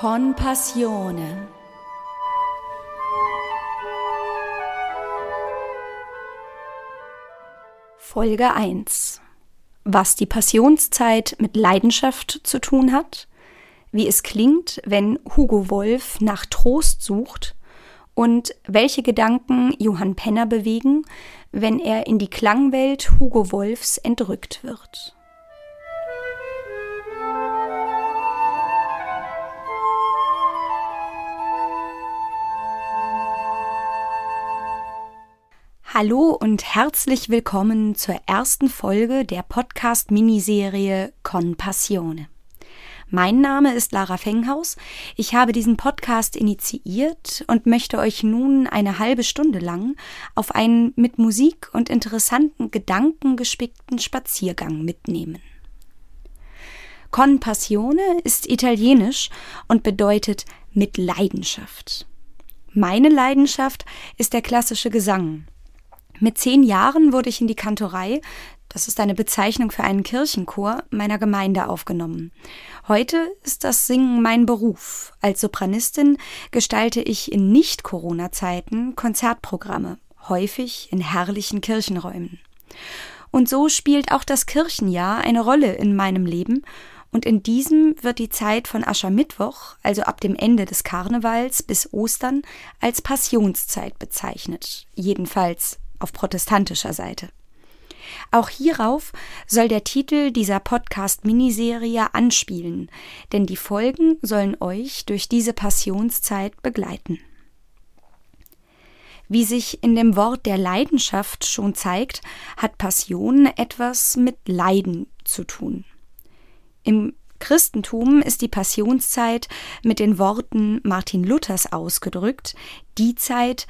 Con Passione. Folge 1. Was die Passionszeit mit Leidenschaft zu tun hat, wie es klingt, wenn Hugo Wolf nach Trost sucht und welche Gedanken Johann Penner bewegen, wenn er in die Klangwelt Hugo Wolfs entrückt wird. Hallo und herzlich willkommen zur ersten Folge der Podcast-Miniserie Con Passione. Mein Name ist Lara Fenghaus. Ich habe diesen Podcast initiiert und möchte euch nun eine halbe Stunde lang auf einen mit Musik und interessanten Gedanken gespickten Spaziergang mitnehmen. Con Passione ist italienisch und bedeutet mit Leidenschaft. Meine Leidenschaft ist der klassische Gesang. Mit zehn Jahren wurde ich in die Kantorei, das ist eine Bezeichnung für einen Kirchenchor, meiner Gemeinde aufgenommen. Heute ist das Singen mein Beruf. Als Sopranistin gestalte ich in Nicht-Corona-Zeiten Konzertprogramme, häufig in herrlichen Kirchenräumen. Und so spielt auch das Kirchenjahr eine Rolle in meinem Leben und in diesem wird die Zeit von Aschermittwoch, also ab dem Ende des Karnevals bis Ostern, als Passionszeit bezeichnet, jedenfalls auf protestantischer Seite. Auch hierauf soll der Titel dieser Podcast-Miniserie anspielen, denn die Folgen sollen euch durch diese Passionszeit begleiten. Wie sich in dem Wort der Leidenschaft schon zeigt, hat Passion etwas mit Leiden zu tun. Im Christentum ist die Passionszeit mit den Worten Martin Luthers ausgedrückt, die Zeit,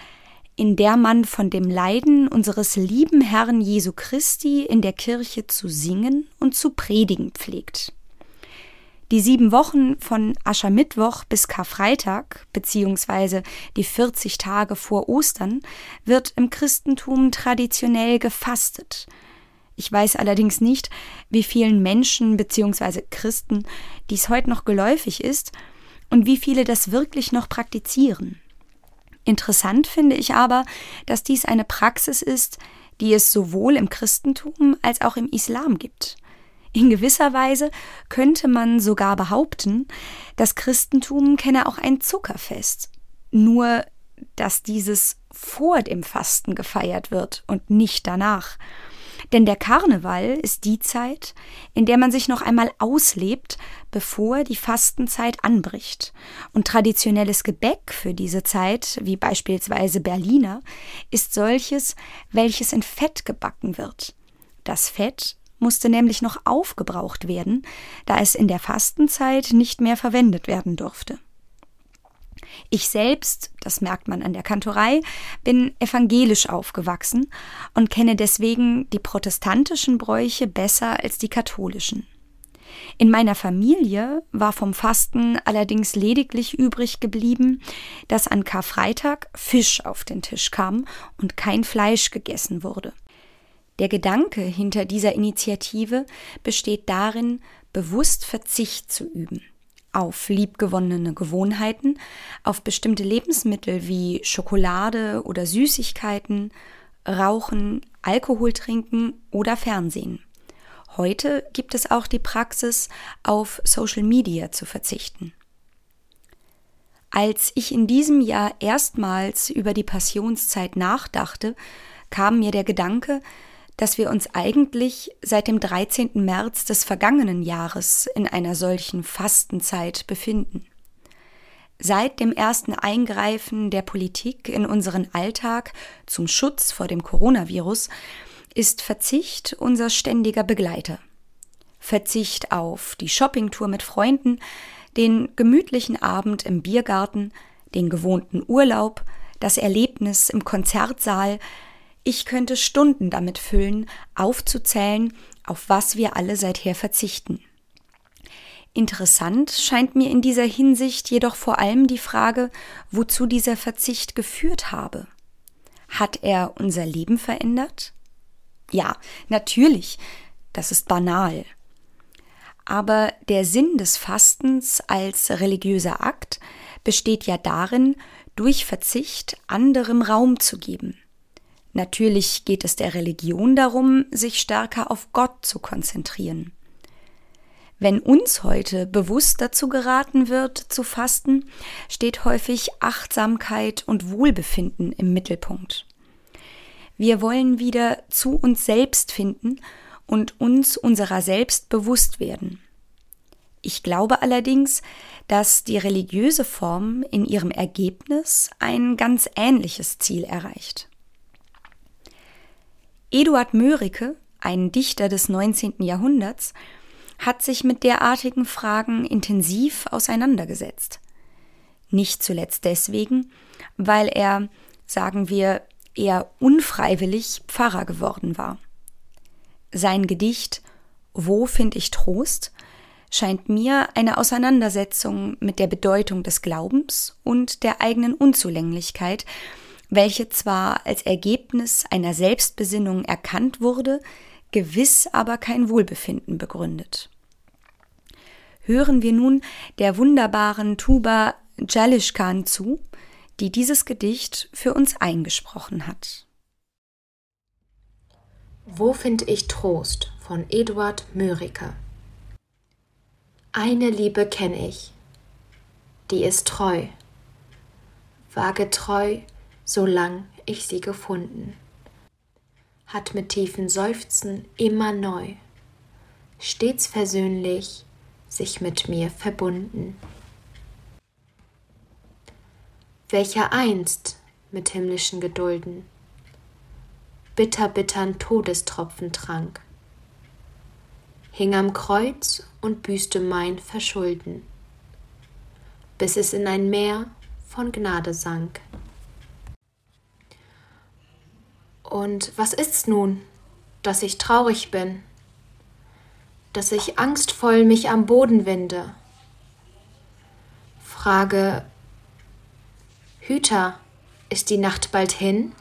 in der man von dem Leiden unseres lieben Herrn Jesu Christi in der Kirche zu singen und zu predigen pflegt. Die sieben Wochen von Aschermittwoch bis Karfreitag, beziehungsweise die 40 Tage vor Ostern, wird im Christentum traditionell gefastet. Ich weiß allerdings nicht, wie vielen Menschen beziehungsweise Christen dies heute noch geläufig ist und wie viele das wirklich noch praktizieren. Interessant finde ich aber, dass dies eine Praxis ist, die es sowohl im Christentum als auch im Islam gibt. In gewisser Weise könnte man sogar behaupten, das Christentum kenne auch ein Zuckerfest, nur dass dieses vor dem Fasten gefeiert wird und nicht danach. Denn der Karneval ist die Zeit, in der man sich noch einmal auslebt, bevor die Fastenzeit anbricht. Und traditionelles Gebäck für diese Zeit, wie beispielsweise Berliner, ist solches, welches in Fett gebacken wird. Das Fett musste nämlich noch aufgebraucht werden, da es in der Fastenzeit nicht mehr verwendet werden durfte. Ich selbst, das merkt man an der Kantorei, bin evangelisch aufgewachsen und kenne deswegen die protestantischen Bräuche besser als die katholischen. In meiner Familie war vom Fasten allerdings lediglich übrig geblieben, dass an Karfreitag Fisch auf den Tisch kam und kein Fleisch gegessen wurde. Der Gedanke hinter dieser Initiative besteht darin, bewusst Verzicht zu üben auf liebgewonnene Gewohnheiten, auf bestimmte Lebensmittel wie Schokolade oder Süßigkeiten, Rauchen, Alkohol trinken oder Fernsehen. Heute gibt es auch die Praxis, auf Social Media zu verzichten. Als ich in diesem Jahr erstmals über die Passionszeit nachdachte, kam mir der Gedanke, dass wir uns eigentlich seit dem 13. März des vergangenen Jahres in einer solchen Fastenzeit befinden. Seit dem ersten Eingreifen der Politik in unseren Alltag zum Schutz vor dem Coronavirus ist Verzicht unser ständiger Begleiter. Verzicht auf die Shoppingtour mit Freunden, den gemütlichen Abend im Biergarten, den gewohnten Urlaub, das Erlebnis im Konzertsaal, ich könnte Stunden damit füllen, aufzuzählen, auf was wir alle seither verzichten. Interessant scheint mir in dieser Hinsicht jedoch vor allem die Frage, wozu dieser Verzicht geführt habe. Hat er unser Leben verändert? Ja, natürlich, das ist banal. Aber der Sinn des Fastens als religiöser Akt besteht ja darin, durch Verzicht anderem Raum zu geben. Natürlich geht es der Religion darum, sich stärker auf Gott zu konzentrieren. Wenn uns heute bewusst dazu geraten wird, zu fasten, steht häufig Achtsamkeit und Wohlbefinden im Mittelpunkt. Wir wollen wieder zu uns selbst finden und uns unserer selbst bewusst werden. Ich glaube allerdings, dass die religiöse Form in ihrem Ergebnis ein ganz ähnliches Ziel erreicht. Eduard Mörike, ein Dichter des 19. Jahrhunderts, hat sich mit derartigen Fragen intensiv auseinandergesetzt. Nicht zuletzt deswegen, weil er, sagen wir, eher unfreiwillig Pfarrer geworden war. Sein Gedicht Wo find ich Trost scheint mir eine Auseinandersetzung mit der Bedeutung des Glaubens und der eigenen Unzulänglichkeit, welche zwar als Ergebnis einer Selbstbesinnung erkannt wurde, gewiss aber kein Wohlbefinden begründet. Hören wir nun der wunderbaren Tuba Jalishkan zu, die dieses Gedicht für uns eingesprochen hat. Wo find ich Trost von Eduard Mörike Eine Liebe kenn ich, die ist treu, war getreu, solang ich sie gefunden hat mit tiefen Seufzen immer neu, stets versöhnlich sich mit mir verbunden. Welcher einst mit himmlischen Gedulden bitter bittern Todestropfen trank, hing am Kreuz und büßte mein Verschulden, bis es in ein Meer von Gnade sank. Und was ist's nun, dass ich traurig bin, dass ich angstvoll mich am Boden winde? Frage, Hüter, ist die Nacht bald hin?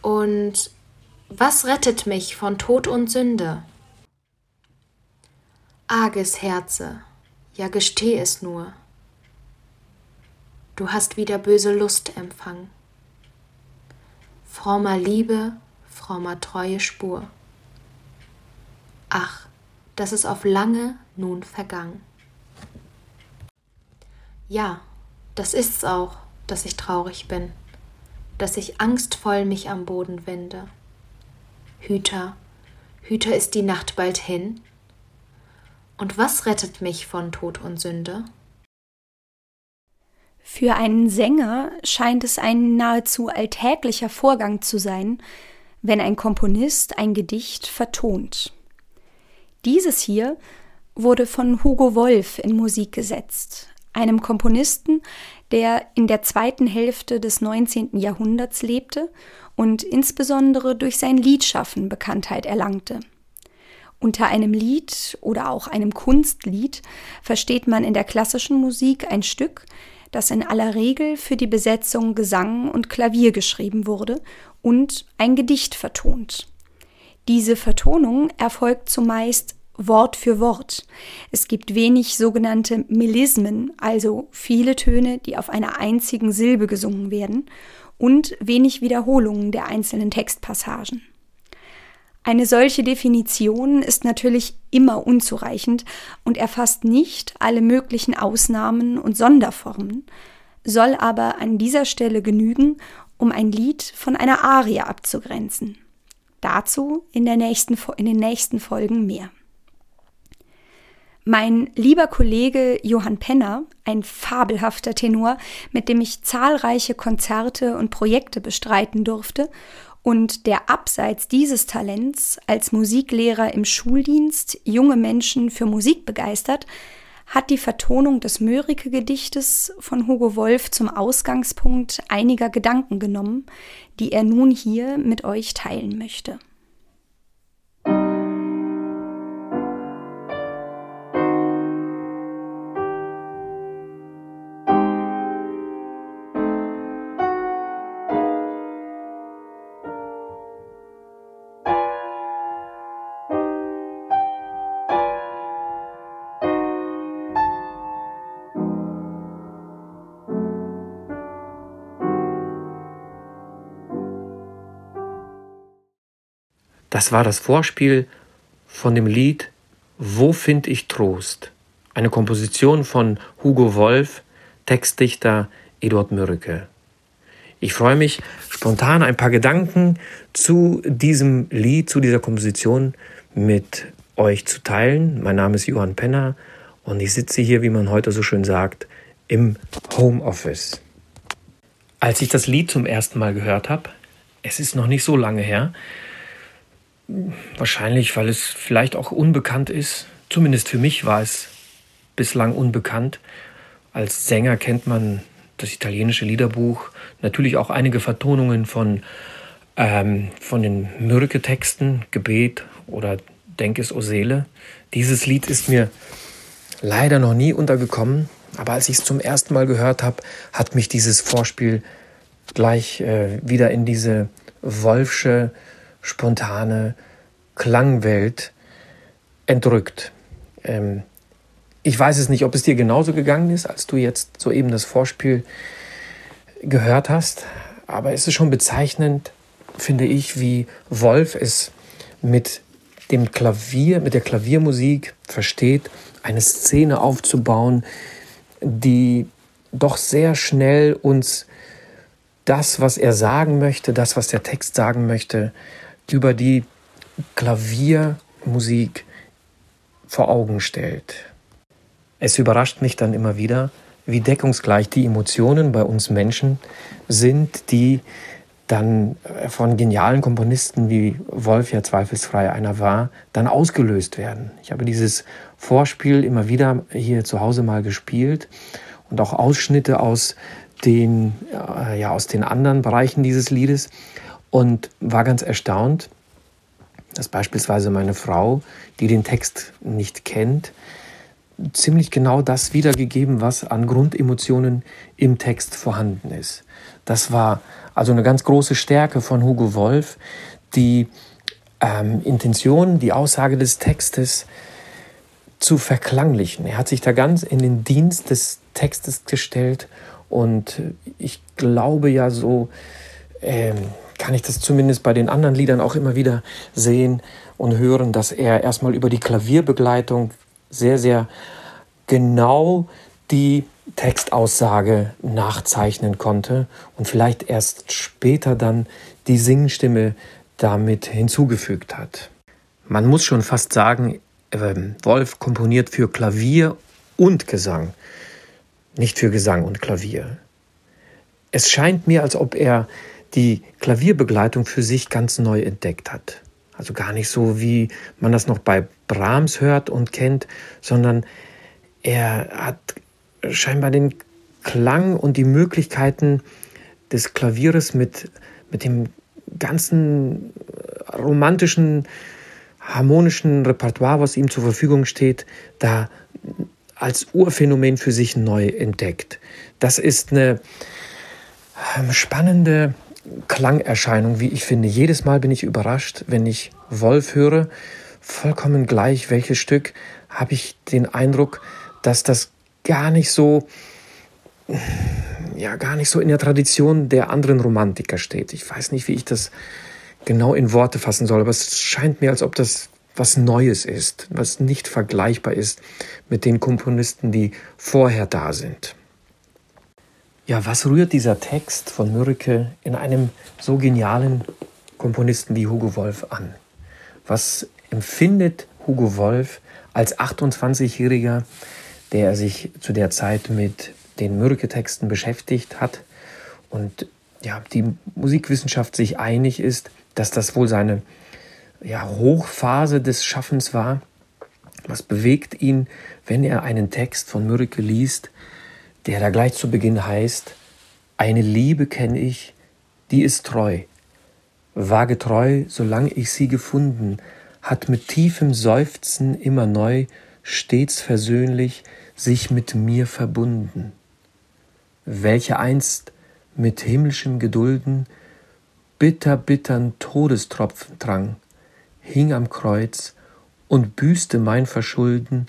Und was rettet mich von Tod und Sünde? Arges Herze, ja gesteh es nur, du hast wieder böse Lust empfangen frommer Liebe, frommer Treue Spur. Ach, das ist auf lange nun vergangen. Ja, das ist's auch, dass ich traurig bin, dass ich angstvoll mich am Boden wende. Hüter, Hüter ist die Nacht bald hin. Und was rettet mich von Tod und Sünde? Für einen Sänger scheint es ein nahezu alltäglicher Vorgang zu sein, wenn ein Komponist ein Gedicht vertont. Dieses hier wurde von Hugo Wolf in Musik gesetzt, einem Komponisten, der in der zweiten Hälfte des 19. Jahrhunderts lebte und insbesondere durch sein Liedschaffen Bekanntheit erlangte. Unter einem Lied oder auch einem Kunstlied versteht man in der klassischen Musik ein Stück, das in aller Regel für die Besetzung Gesang und Klavier geschrieben wurde und ein Gedicht vertont. Diese Vertonung erfolgt zumeist Wort für Wort. Es gibt wenig sogenannte Melismen, also viele Töne, die auf einer einzigen Silbe gesungen werden, und wenig Wiederholungen der einzelnen Textpassagen. Eine solche Definition ist natürlich immer unzureichend und erfasst nicht alle möglichen Ausnahmen und Sonderformen, soll aber an dieser Stelle genügen, um ein Lied von einer Arie abzugrenzen. Dazu in, der nächsten, in den nächsten Folgen mehr. Mein lieber Kollege Johann Penner, ein fabelhafter Tenor, mit dem ich zahlreiche Konzerte und Projekte bestreiten durfte und der abseits dieses Talents als Musiklehrer im Schuldienst junge Menschen für Musik begeistert, hat die Vertonung des Mörike-Gedichtes von Hugo Wolf zum Ausgangspunkt einiger Gedanken genommen, die er nun hier mit euch teilen möchte. Das war das Vorspiel von dem Lied Wo find ich Trost? Eine Komposition von Hugo Wolf, Textdichter Eduard Mürke. Ich freue mich, spontan ein paar Gedanken zu diesem Lied, zu dieser Komposition mit euch zu teilen. Mein Name ist Johann Penner und ich sitze hier, wie man heute so schön sagt, im Homeoffice. Als ich das Lied zum ersten Mal gehört habe, es ist noch nicht so lange her, wahrscheinlich weil es vielleicht auch unbekannt ist, zumindest für mich war es bislang unbekannt. Als Sänger kennt man das italienische Liederbuch, natürlich auch einige Vertonungen von, ähm, von den Mürke-Texten, Gebet oder Denk es o Seele. Dieses Lied ist mir leider noch nie untergekommen, aber als ich es zum ersten Mal gehört habe, hat mich dieses Vorspiel gleich äh, wieder in diese Wolfsche, spontane Klangwelt entrückt. Ähm, ich weiß es nicht, ob es dir genauso gegangen ist, als du jetzt soeben das Vorspiel gehört hast, aber es ist schon bezeichnend, finde ich, wie Wolf es mit dem Klavier, mit der Klaviermusik versteht, eine Szene aufzubauen, die doch sehr schnell uns das, was er sagen möchte, das, was der Text sagen möchte, über die Klaviermusik vor Augen stellt. Es überrascht mich dann immer wieder, wie deckungsgleich die Emotionen bei uns Menschen sind, die dann von genialen Komponisten wie Wolf ja zweifelsfrei einer war, dann ausgelöst werden. Ich habe dieses Vorspiel immer wieder hier zu Hause mal gespielt und auch Ausschnitte aus den, äh, ja, aus den anderen Bereichen dieses Liedes und war ganz erstaunt, dass beispielsweise meine Frau, die den Text nicht kennt, ziemlich genau das wiedergegeben, was an Grundemotionen im Text vorhanden ist. Das war also eine ganz große Stärke von Hugo Wolf, die ähm, Intention, die Aussage des Textes zu verklanglichen. Er hat sich da ganz in den Dienst des Textes gestellt und ich glaube ja so, ähm, kann ich das zumindest bei den anderen Liedern auch immer wieder sehen und hören, dass er erstmal über die Klavierbegleitung sehr, sehr genau die Textaussage nachzeichnen konnte und vielleicht erst später dann die Singstimme damit hinzugefügt hat. Man muss schon fast sagen, ähm, Wolf komponiert für Klavier und Gesang, nicht für Gesang und Klavier. Es scheint mir, als ob er die Klavierbegleitung für sich ganz neu entdeckt hat. Also gar nicht so, wie man das noch bei Brahms hört und kennt, sondern er hat scheinbar den Klang und die Möglichkeiten des Klavieres mit, mit dem ganzen romantischen, harmonischen Repertoire, was ihm zur Verfügung steht, da als Urphänomen für sich neu entdeckt. Das ist eine ähm, spannende Klangerscheinung, wie ich finde. Jedes Mal bin ich überrascht, wenn ich Wolf höre. Vollkommen gleich, welches Stück, habe ich den Eindruck, dass das gar nicht so, ja, gar nicht so in der Tradition der anderen Romantiker steht. Ich weiß nicht, wie ich das genau in Worte fassen soll, aber es scheint mir, als ob das was Neues ist, was nicht vergleichbar ist mit den Komponisten, die vorher da sind. Ja, was rührt dieser Text von Mürke in einem so genialen Komponisten wie Hugo Wolf an? Was empfindet Hugo Wolf als 28-Jähriger der sich zu der Zeit mit den Mürke-Texten beschäftigt hat und ja, die Musikwissenschaft sich einig ist, dass das wohl seine ja, Hochphase des Schaffens war. Was bewegt ihn, wenn er einen Text von Mürke liest, der da gleich zu Beginn heißt, eine Liebe kenne ich, die ist treu, war getreu, solang ich sie gefunden, hat mit tiefem Seufzen immer neu, stets versöhnlich, sich mit mir verbunden, welche einst mit himmlischem Gedulden bitter, bittern Todestropfen drang, hing am Kreuz und büßte mein Verschulden,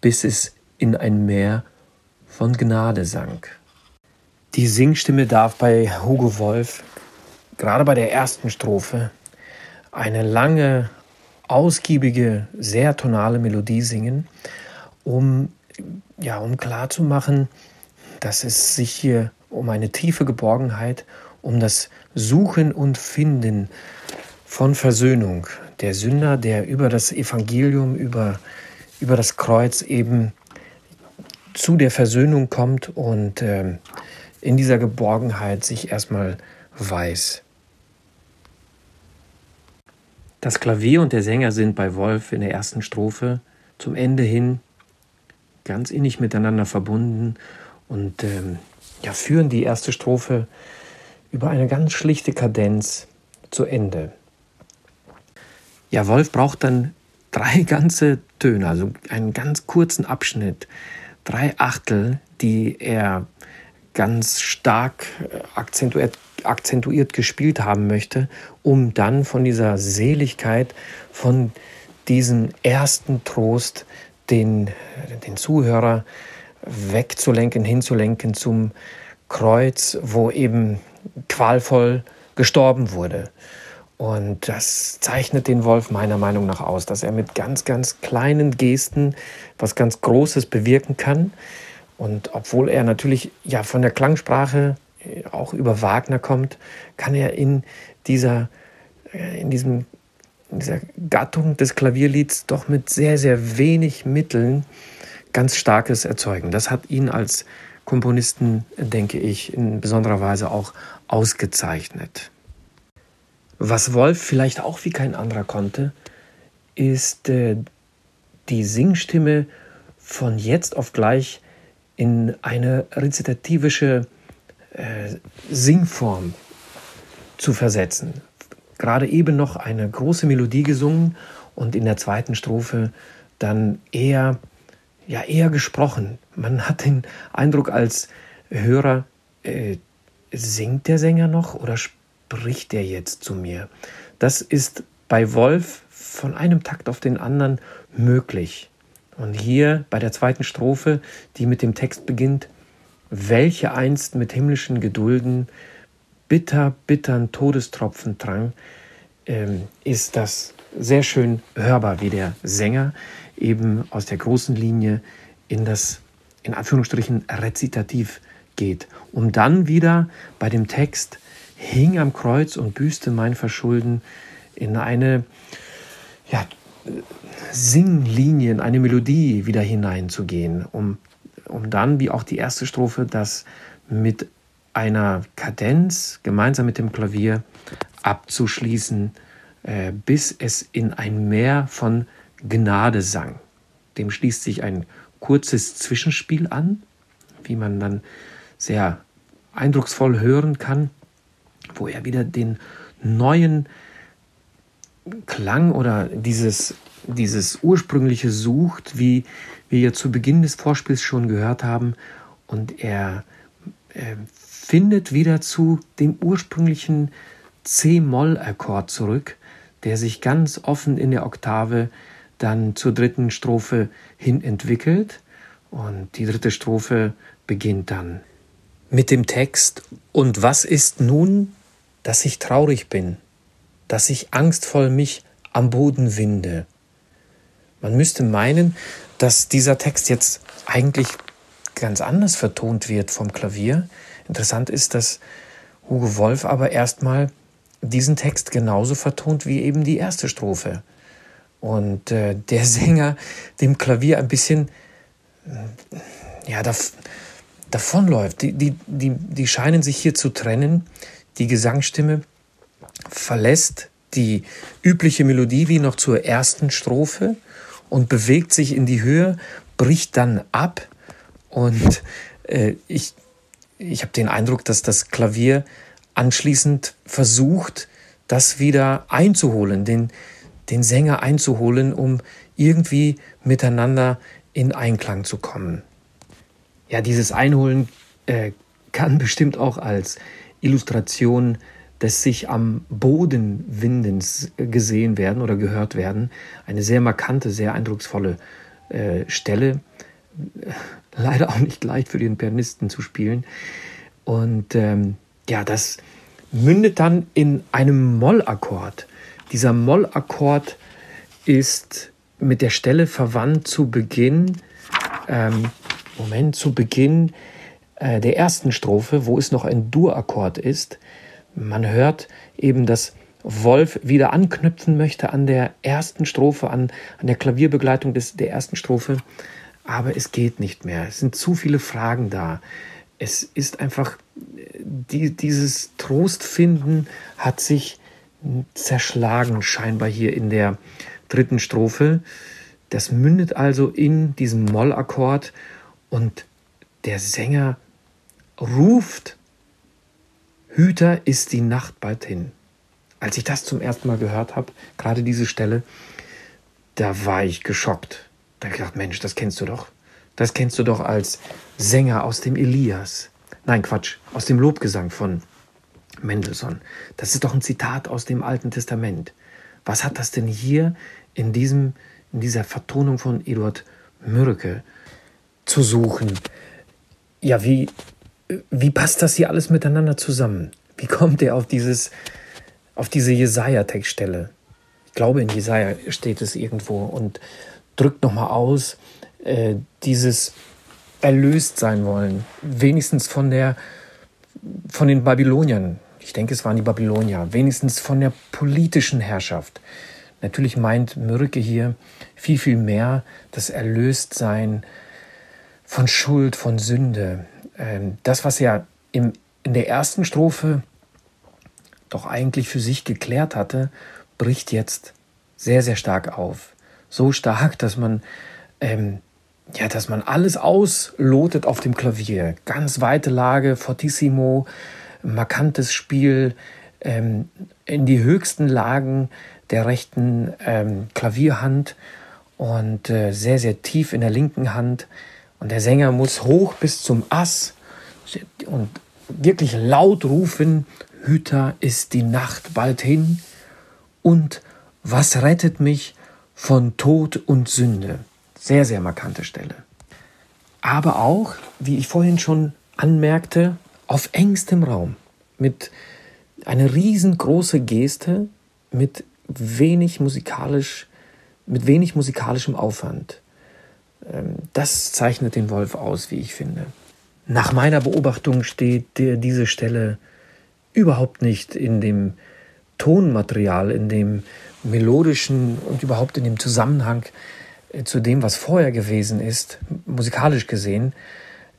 bis es in ein Meer von Gnade sank. Die Singstimme darf bei Hugo Wolf, gerade bei der ersten Strophe, eine lange, ausgiebige, sehr tonale Melodie singen, um, ja, um klarzumachen, dass es sich hier um eine tiefe Geborgenheit, um das Suchen und Finden von Versöhnung der Sünder, der über das Evangelium, über, über das Kreuz eben zu der Versöhnung kommt und äh, in dieser Geborgenheit sich erstmal weiß. Das Klavier und der Sänger sind bei Wolf in der ersten Strophe zum Ende hin ganz innig miteinander verbunden und ähm, ja, führen die erste Strophe über eine ganz schlichte Kadenz zu Ende. Ja, Wolf braucht dann drei ganze Töne, also einen ganz kurzen Abschnitt, drei Achtel, die er ganz stark äh, akzentuiert, akzentuiert gespielt haben möchte, um dann von dieser Seligkeit, von diesem ersten Trost den, den Zuhörer wegzulenken, hinzulenken zum Kreuz, wo eben qualvoll gestorben wurde. Und das zeichnet den Wolf meiner Meinung nach aus, dass er mit ganz, ganz kleinen Gesten was ganz Großes bewirken kann. Und obwohl er natürlich ja von der Klangsprache äh, auch über Wagner kommt, kann er in dieser, äh, in diesem, in dieser Gattung des Klavierlieds doch mit sehr, sehr wenig Mitteln ganz Starkes erzeugen. Das hat ihn als Komponisten, denke ich, in besonderer Weise auch ausgezeichnet. Was Wolf vielleicht auch wie kein anderer konnte, ist äh, die Singstimme von jetzt auf gleich in eine rezitativische äh, Singform zu versetzen. Gerade eben noch eine große Melodie gesungen und in der zweiten Strophe dann eher, ja, eher gesprochen. Man hat den Eindruck als Hörer, äh, singt der Sänger noch oder spricht spricht er jetzt zu mir? Das ist bei Wolf von einem Takt auf den anderen möglich. Und hier bei der zweiten Strophe, die mit dem Text beginnt, welche einst mit himmlischen Gedulden bitter, bittern Todestropfen drang, ähm, ist das sehr schön hörbar, wie der Sänger eben aus der großen Linie in das, in Anführungsstrichen, Rezitativ geht, um dann wieder bei dem Text hing am Kreuz und büßte mein Verschulden in eine ja, Singlinie, in eine Melodie wieder hineinzugehen, um, um dann, wie auch die erste Strophe, das mit einer Kadenz gemeinsam mit dem Klavier abzuschließen, äh, bis es in ein Meer von Gnade sang. Dem schließt sich ein kurzes Zwischenspiel an, wie man dann sehr eindrucksvoll hören kann wo er wieder den neuen Klang oder dieses, dieses ursprüngliche sucht, wie wir ja zu Beginn des Vorspiels schon gehört haben. Und er äh, findet wieder zu dem ursprünglichen C-Moll-Akkord zurück, der sich ganz offen in der Oktave dann zur dritten Strophe hin entwickelt. Und die dritte Strophe beginnt dann mit dem Text Und was ist nun dass ich traurig bin, dass ich angstvoll mich am Boden winde. Man müsste meinen, dass dieser Text jetzt eigentlich ganz anders vertont wird vom Klavier. Interessant ist, dass Hugo Wolf aber erstmal diesen Text genauso vertont wie eben die erste Strophe. Und äh, der Sänger dem Klavier ein bisschen ja, dav davonläuft. Die, die, die, die scheinen sich hier zu trennen. Die Gesangsstimme verlässt die übliche Melodie wie noch zur ersten Strophe und bewegt sich in die Höhe, bricht dann ab und äh, ich, ich habe den Eindruck, dass das Klavier anschließend versucht, das wieder einzuholen, den, den Sänger einzuholen, um irgendwie miteinander in Einklang zu kommen. Ja, dieses Einholen äh, kann bestimmt auch als Illustration des sich am Boden Windens gesehen werden oder gehört werden. Eine sehr markante, sehr eindrucksvolle äh, Stelle. Leider auch nicht leicht für den Pianisten zu spielen. Und ähm, ja, das mündet dann in einem Mollakkord Dieser Mollakkord ist mit der Stelle verwandt zu Beginn, ähm, Moment, zu Beginn äh, der ersten Strophe, wo es noch ein Dur-Akkord ist. Man hört eben, dass Wolf wieder anknüpfen möchte an der ersten Strophe, an, an der Klavierbegleitung des, der ersten Strophe. Aber es geht nicht mehr. Es sind zu viele Fragen da. Es ist einfach, die, dieses Trostfinden hat sich zerschlagen, scheinbar hier in der dritten Strophe. Das mündet also in diesem Mollakkord und der Sänger ruft, Hüter ist die Nacht bald hin. Als ich das zum ersten Mal gehört habe, gerade diese Stelle, da war ich geschockt. Da habe ich gedacht, Mensch, das kennst du doch. Das kennst du doch als Sänger aus dem Elias. Nein, Quatsch, aus dem Lobgesang von Mendelssohn. Das ist doch ein Zitat aus dem Alten Testament. Was hat das denn hier in, diesem, in dieser Vertonung von Eduard Mürke zu suchen? Ja, wie, wie passt das hier alles miteinander zusammen? Wie kommt er auf, dieses, auf diese Jesaja-Textstelle? Ich glaube, in Jesaja steht es irgendwo und drückt nochmal aus, äh, dieses erlöst sein wollen, wenigstens von der von den Babyloniern. Ich denke, es waren die Babylonier, wenigstens von der politischen Herrschaft. Natürlich meint Mürke hier viel, viel mehr das Erlöstsein von Schuld, von Sünde. Ähm, das, was er im, in der ersten Strophe doch eigentlich für sich geklärt hatte, bricht jetzt sehr, sehr stark auf. So stark, dass man ähm, ja, dass man alles auslotet auf dem Klavier. Ganz weite Lage, fortissimo, markantes Spiel, ähm, in die höchsten Lagen der rechten ähm, Klavierhand und äh, sehr, sehr tief in der linken Hand. Und der Sänger muss hoch bis zum Ass und wirklich laut rufen, Hüter ist die Nacht bald hin und was rettet mich von Tod und Sünde? Sehr, sehr markante Stelle. Aber auch, wie ich vorhin schon anmerkte, auf engstem Raum. Mit einer riesengroßen Geste, mit wenig musikalisch, mit wenig musikalischem Aufwand. Ähm, das zeichnet den Wolf aus, wie ich finde. Nach meiner Beobachtung steht diese Stelle überhaupt nicht in dem Tonmaterial, in dem melodischen und überhaupt in dem Zusammenhang äh, zu dem, was vorher gewesen ist, musikalisch gesehen.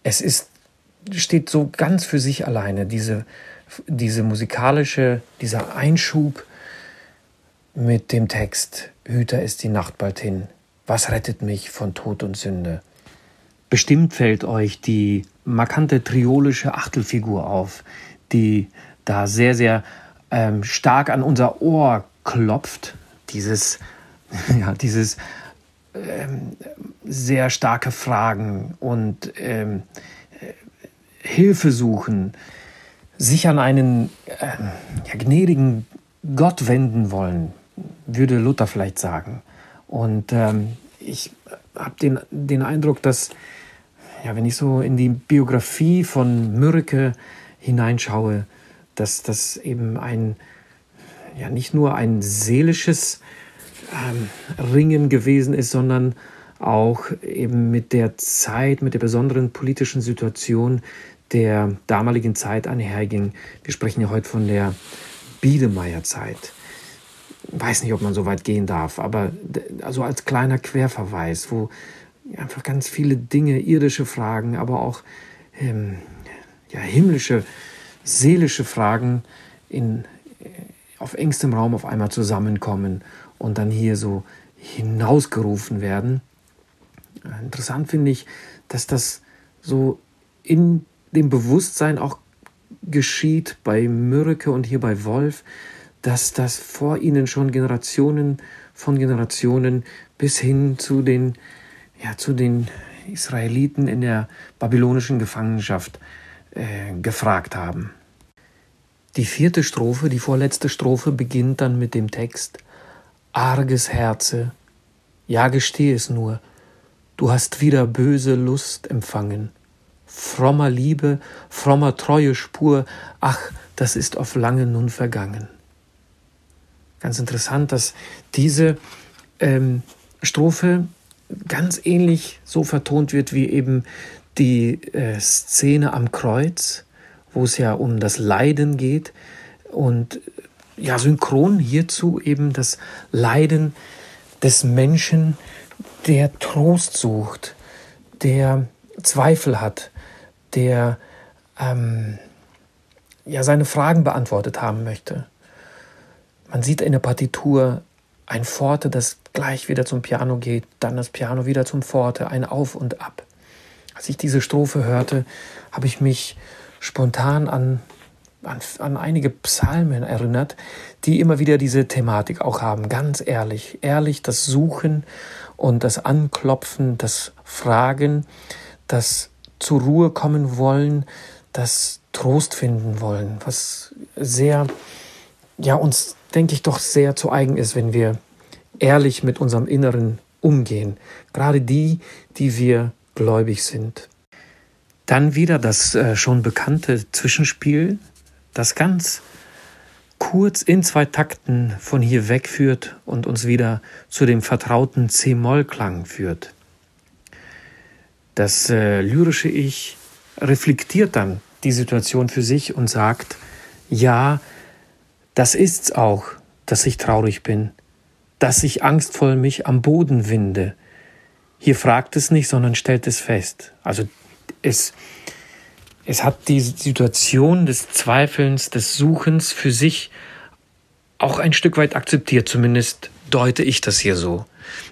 Es ist, steht so ganz für sich alleine, diese, diese musikalische, dieser Einschub mit dem Text, Hüter ist die Nacht bald hin, was rettet mich von Tod und Sünde? Bestimmt fällt euch die markante triolische Achtelfigur auf, die da sehr, sehr ähm, stark an unser Ohr klopft. Dieses, ja, dieses ähm, sehr starke Fragen und ähm, äh, Hilfe suchen, sich an einen äh, ja, gnädigen Gott wenden wollen, würde Luther vielleicht sagen. Und ähm, ich habe den, den Eindruck, dass, ja, wenn ich so in die Biografie von Mürke hineinschaue, dass das eben ein, ja, nicht nur ein seelisches ähm, Ringen gewesen ist, sondern auch eben mit der Zeit, mit der besonderen politischen Situation der damaligen Zeit einherging. Wir sprechen ja heute von der Biedermeierzeit. Weiß nicht, ob man so weit gehen darf, aber also als kleiner Querverweis, wo einfach ganz viele Dinge, irdische Fragen, aber auch ähm, ja, himmlische, seelische Fragen in, äh, auf engstem Raum auf einmal zusammenkommen und dann hier so hinausgerufen werden. Interessant finde ich, dass das so in dem Bewusstsein auch geschieht bei Mürke und hier bei Wolf, dass das vor ihnen schon Generationen von Generationen bis hin zu den, ja, zu den Israeliten in der babylonischen Gefangenschaft äh, gefragt haben. Die vierte Strophe, die vorletzte Strophe, beginnt dann mit dem Text Arges Herze, ja gesteh es nur, du hast wieder böse Lust empfangen. Frommer Liebe, frommer Treue Spur, ach, das ist auf lange nun vergangen. Ganz interessant, dass diese ähm, Strophe ganz ähnlich so vertont wird wie eben die äh, Szene am Kreuz, wo es ja um das Leiden geht und ja synchron hierzu eben das Leiden des Menschen, der Trost sucht, der Zweifel hat, der ähm, ja seine Fragen beantwortet haben möchte. Man sieht in der Partitur ein Forte, das gleich wieder zum Piano geht, dann das Piano wieder zum Forte, ein Auf und Ab. Als ich diese Strophe hörte, habe ich mich spontan an, an, an einige Psalmen erinnert, die immer wieder diese Thematik auch haben. Ganz ehrlich, ehrlich das Suchen und das Anklopfen, das Fragen, das zur Ruhe kommen wollen, das Trost finden wollen, was sehr, ja, uns, denke ich, doch sehr zu eigen ist, wenn wir ehrlich mit unserem Inneren umgehen. Gerade die, die wir gläubig sind. Dann wieder das äh, schon bekannte Zwischenspiel, das ganz kurz in zwei Takten von hier wegführt und uns wieder zu dem vertrauten C-Moll-Klang führt. Das äh, lyrische Ich reflektiert dann die Situation für sich und sagt, ja, das ist's auch, dass ich traurig bin, dass ich angstvoll mich am Boden winde. Hier fragt es nicht, sondern stellt es fest. Also es, es hat die Situation des Zweifelns, des Suchens für sich auch ein Stück weit akzeptiert, zumindest deute ich das hier so.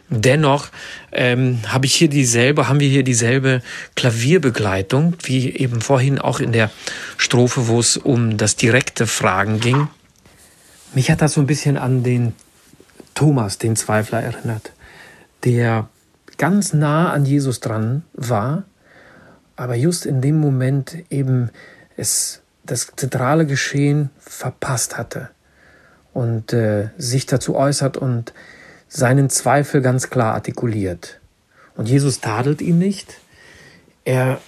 Dennoch ähm, habe ich hier dieselbe, haben wir hier dieselbe Klavierbegleitung wie eben vorhin auch in der Strophe, wo es um das direkte Fragen ging. Mich hat das so ein bisschen an den Thomas, den Zweifler, erinnert, der ganz nah an Jesus dran war, aber just in dem Moment eben es das zentrale Geschehen verpasst hatte und äh, sich dazu äußert und seinen Zweifel ganz klar artikuliert. Und Jesus tadelt ihn nicht. Er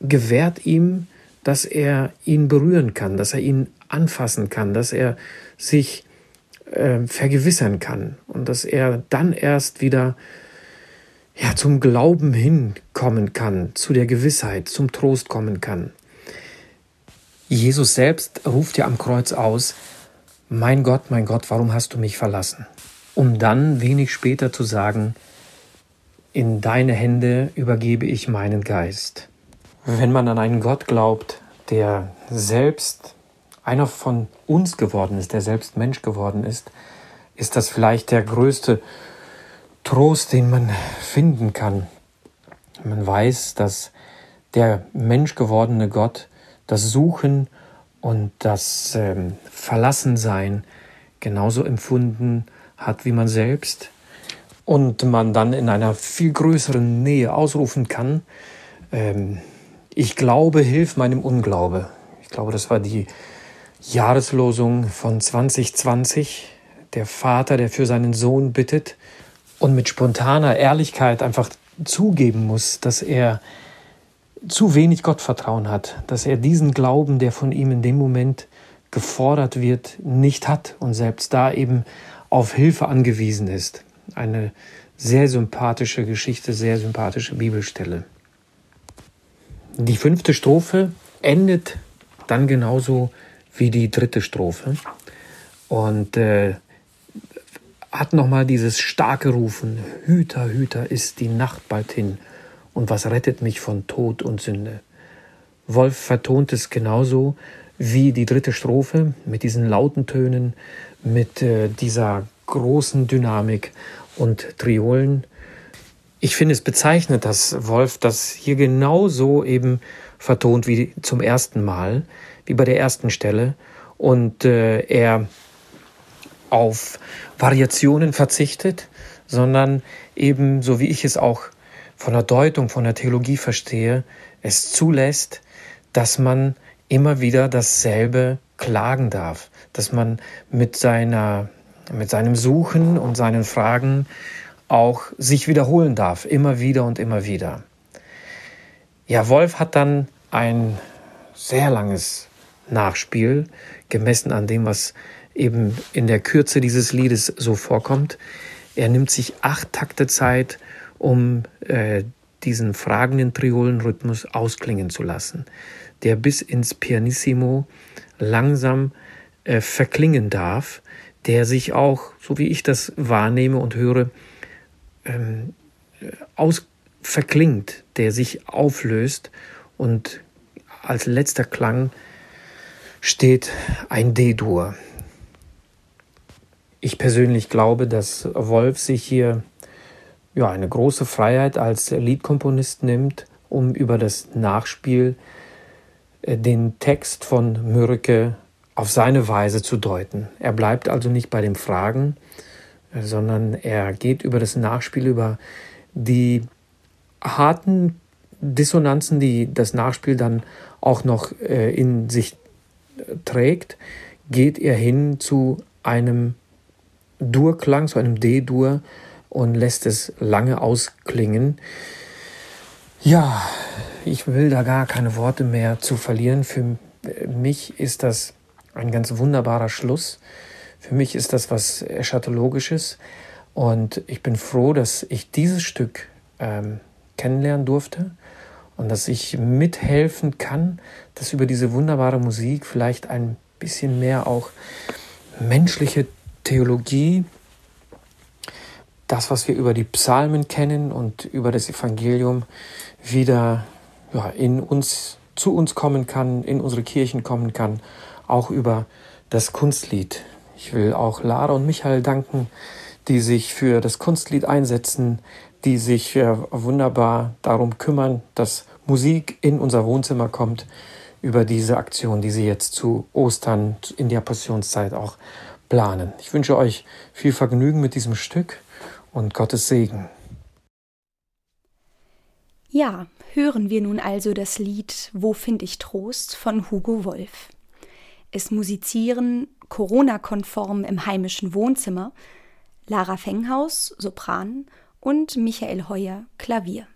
gewährt ihm, dass er ihn berühren kann, dass er ihn anfassen kann, dass er sich äh, vergewissern kann und dass er dann erst wieder ja, zum Glauben hinkommen kann, zu der Gewissheit, zum Trost kommen kann. Jesus selbst ruft ja am Kreuz aus, Mein Gott, mein Gott, warum hast du mich verlassen? um dann wenig später zu sagen, in deine Hände übergebe ich meinen Geist. Wenn man an einen Gott glaubt, der selbst einer von uns geworden ist, der selbst Mensch geworden ist, ist das vielleicht der größte Trost, den man finden kann. Man weiß, dass der menschgewordene Gott das Suchen und das ähm, Verlassensein genauso empfunden hat wie man selbst und man dann in einer viel größeren Nähe ausrufen kann, ähm, ich glaube, hilf meinem Unglaube. Ich glaube, das war die Jahreslosung von 2020. Der Vater, der für seinen Sohn bittet und mit spontaner Ehrlichkeit einfach zugeben muss, dass er zu wenig Gottvertrauen hat, dass er diesen Glauben, der von ihm in dem Moment gefordert wird, nicht hat und selbst da eben auf Hilfe angewiesen ist. Eine sehr sympathische Geschichte, sehr sympathische Bibelstelle. Die fünfte Strophe endet dann genauso wie die dritte Strophe und äh, hat nochmal dieses starke Rufen, Hüter, Hüter ist die Nacht bald hin und was rettet mich von Tod und Sünde. Wolf vertont es genauso wie die dritte Strophe mit diesen lauten Tönen, mit äh, dieser großen Dynamik und Triolen. Ich finde es bezeichnend, dass Wolf das hier genauso eben vertont wie zum ersten Mal, wie bei der ersten Stelle. Und äh, er auf Variationen verzichtet, sondern eben, so wie ich es auch von der Deutung, von der Theologie verstehe, es zulässt, dass man immer wieder dasselbe klagen darf, dass man mit seiner, mit seinem Suchen und seinen Fragen auch sich wiederholen darf, immer wieder und immer wieder. Ja, Wolf hat dann ein sehr langes Nachspiel, gemessen an dem, was eben in der Kürze dieses Liedes so vorkommt. Er nimmt sich acht Takte Zeit, um äh, diesen fragenden Triolenrhythmus ausklingen zu lassen, der bis ins Pianissimo langsam äh, verklingen darf, der sich auch, so wie ich das wahrnehme und höre, ähm, aus der sich auflöst und als letzter Klang steht ein D-Dur. Ich persönlich glaube, dass Wolf sich hier ja, eine große Freiheit als Liedkomponist nimmt, um über das Nachspiel äh, den Text von Mürke auf seine Weise zu deuten. Er bleibt also nicht bei den Fragen, sondern er geht über das Nachspiel, über die harten Dissonanzen, die das Nachspiel dann auch noch äh, in sich trägt, geht er hin zu einem Durklang, zu einem D-Dur und lässt es lange ausklingen. Ja, ich will da gar keine Worte mehr zu verlieren. Für mich ist das ein ganz wunderbarer Schluss. Für mich ist das was Eschatologisches. Und ich bin froh, dass ich dieses Stück ähm, kennenlernen durfte und dass ich mithelfen kann, dass über diese wunderbare Musik vielleicht ein bisschen mehr auch menschliche Theologie, das, was wir über die Psalmen kennen und über das Evangelium, wieder ja, in uns, zu uns kommen kann, in unsere Kirchen kommen kann, auch über das Kunstlied. Ich will auch Lara und Michael danken, die sich für das Kunstlied einsetzen, die sich äh, wunderbar darum kümmern, dass Musik in unser Wohnzimmer kommt, über diese Aktion, die sie jetzt zu Ostern in der Passionszeit auch planen. Ich wünsche euch viel Vergnügen mit diesem Stück und Gottes Segen. Ja, hören wir nun also das Lied Wo finde ich Trost von Hugo Wolf. Es musizieren Corona-konform im heimischen Wohnzimmer Lara Fenghaus, Sopran und Michael Heuer, Klavier.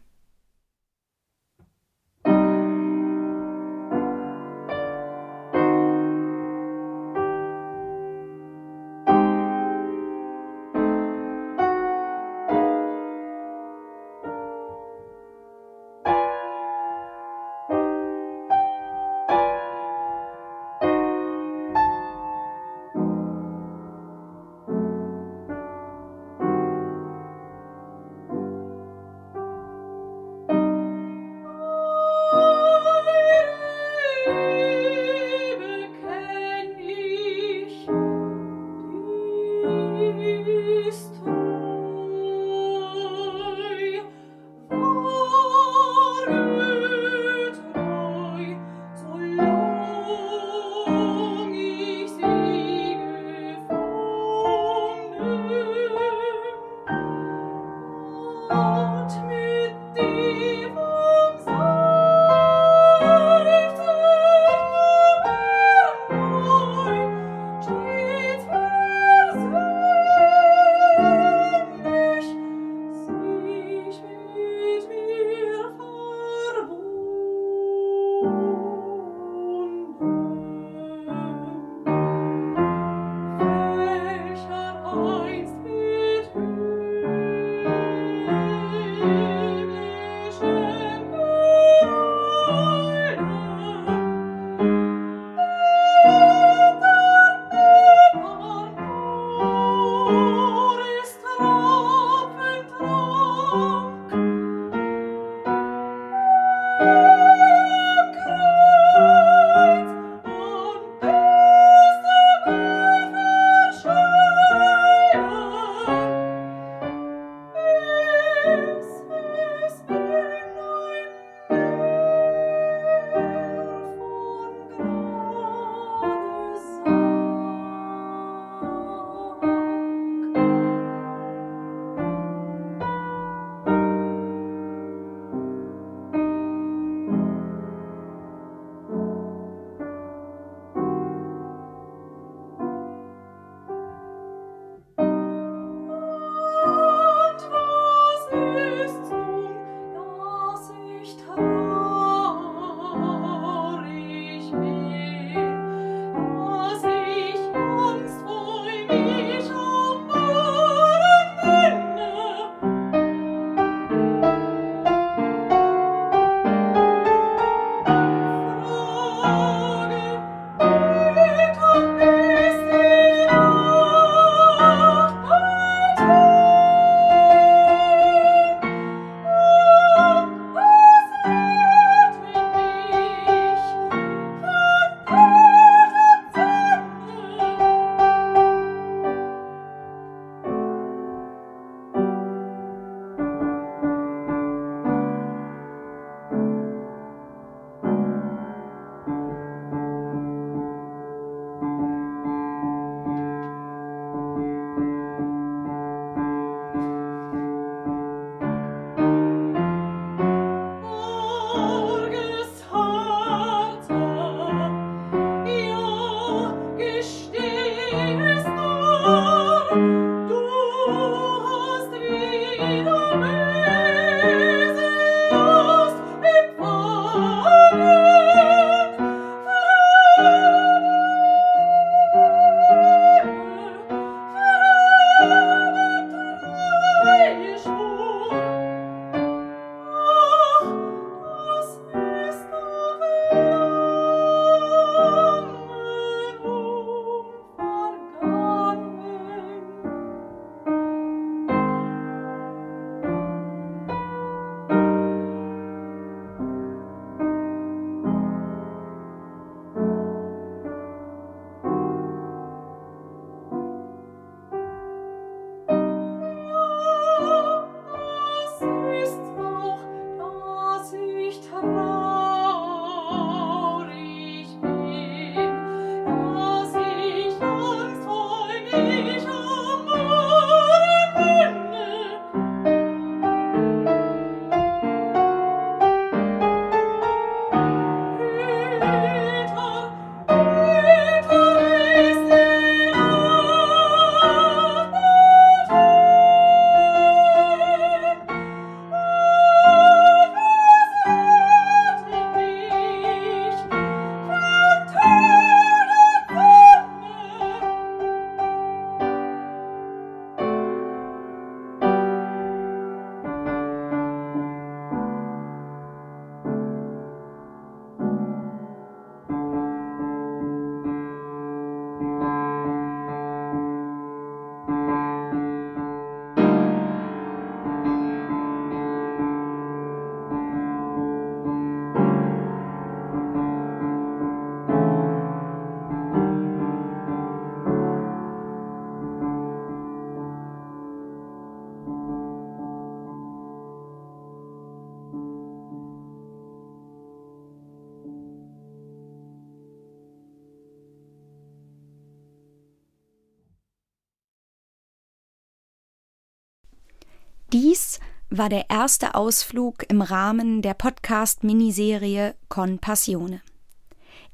Dies war der erste Ausflug im Rahmen der Podcast-Miniserie Con Passione.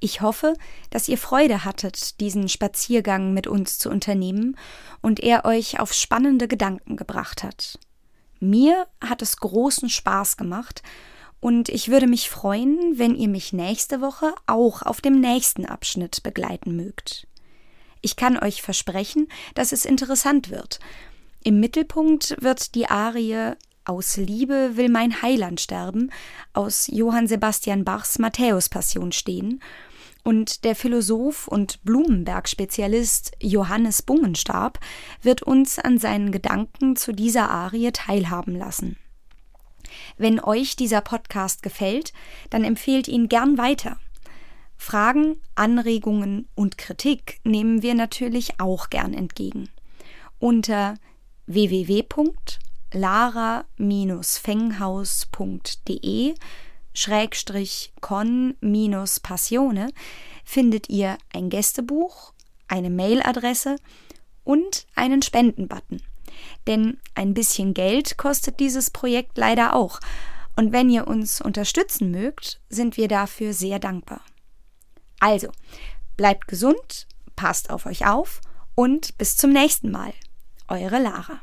Ich hoffe, dass ihr Freude hattet, diesen Spaziergang mit uns zu unternehmen und er euch auf spannende Gedanken gebracht hat. Mir hat es großen Spaß gemacht und ich würde mich freuen, wenn ihr mich nächste Woche auch auf dem nächsten Abschnitt begleiten mögt. Ich kann euch versprechen, dass es interessant wird im Mittelpunkt wird die Arie Aus Liebe will mein Heiland sterben aus Johann Sebastian Bachs Matthäus-Passion stehen und der Philosoph und Blumenberg-Spezialist Johannes Bungenstab wird uns an seinen Gedanken zu dieser Arie teilhaben lassen. Wenn euch dieser Podcast gefällt, dann empfehlt ihn gern weiter. Fragen, Anregungen und Kritik nehmen wir natürlich auch gern entgegen. Unter www.lara-fenghaus.de Schrägstrich con-passione findet ihr ein Gästebuch, eine Mailadresse und einen Spendenbutton. Denn ein bisschen Geld kostet dieses Projekt leider auch. Und wenn ihr uns unterstützen mögt, sind wir dafür sehr dankbar. Also, bleibt gesund, passt auf euch auf und bis zum nächsten Mal. Eure Lara.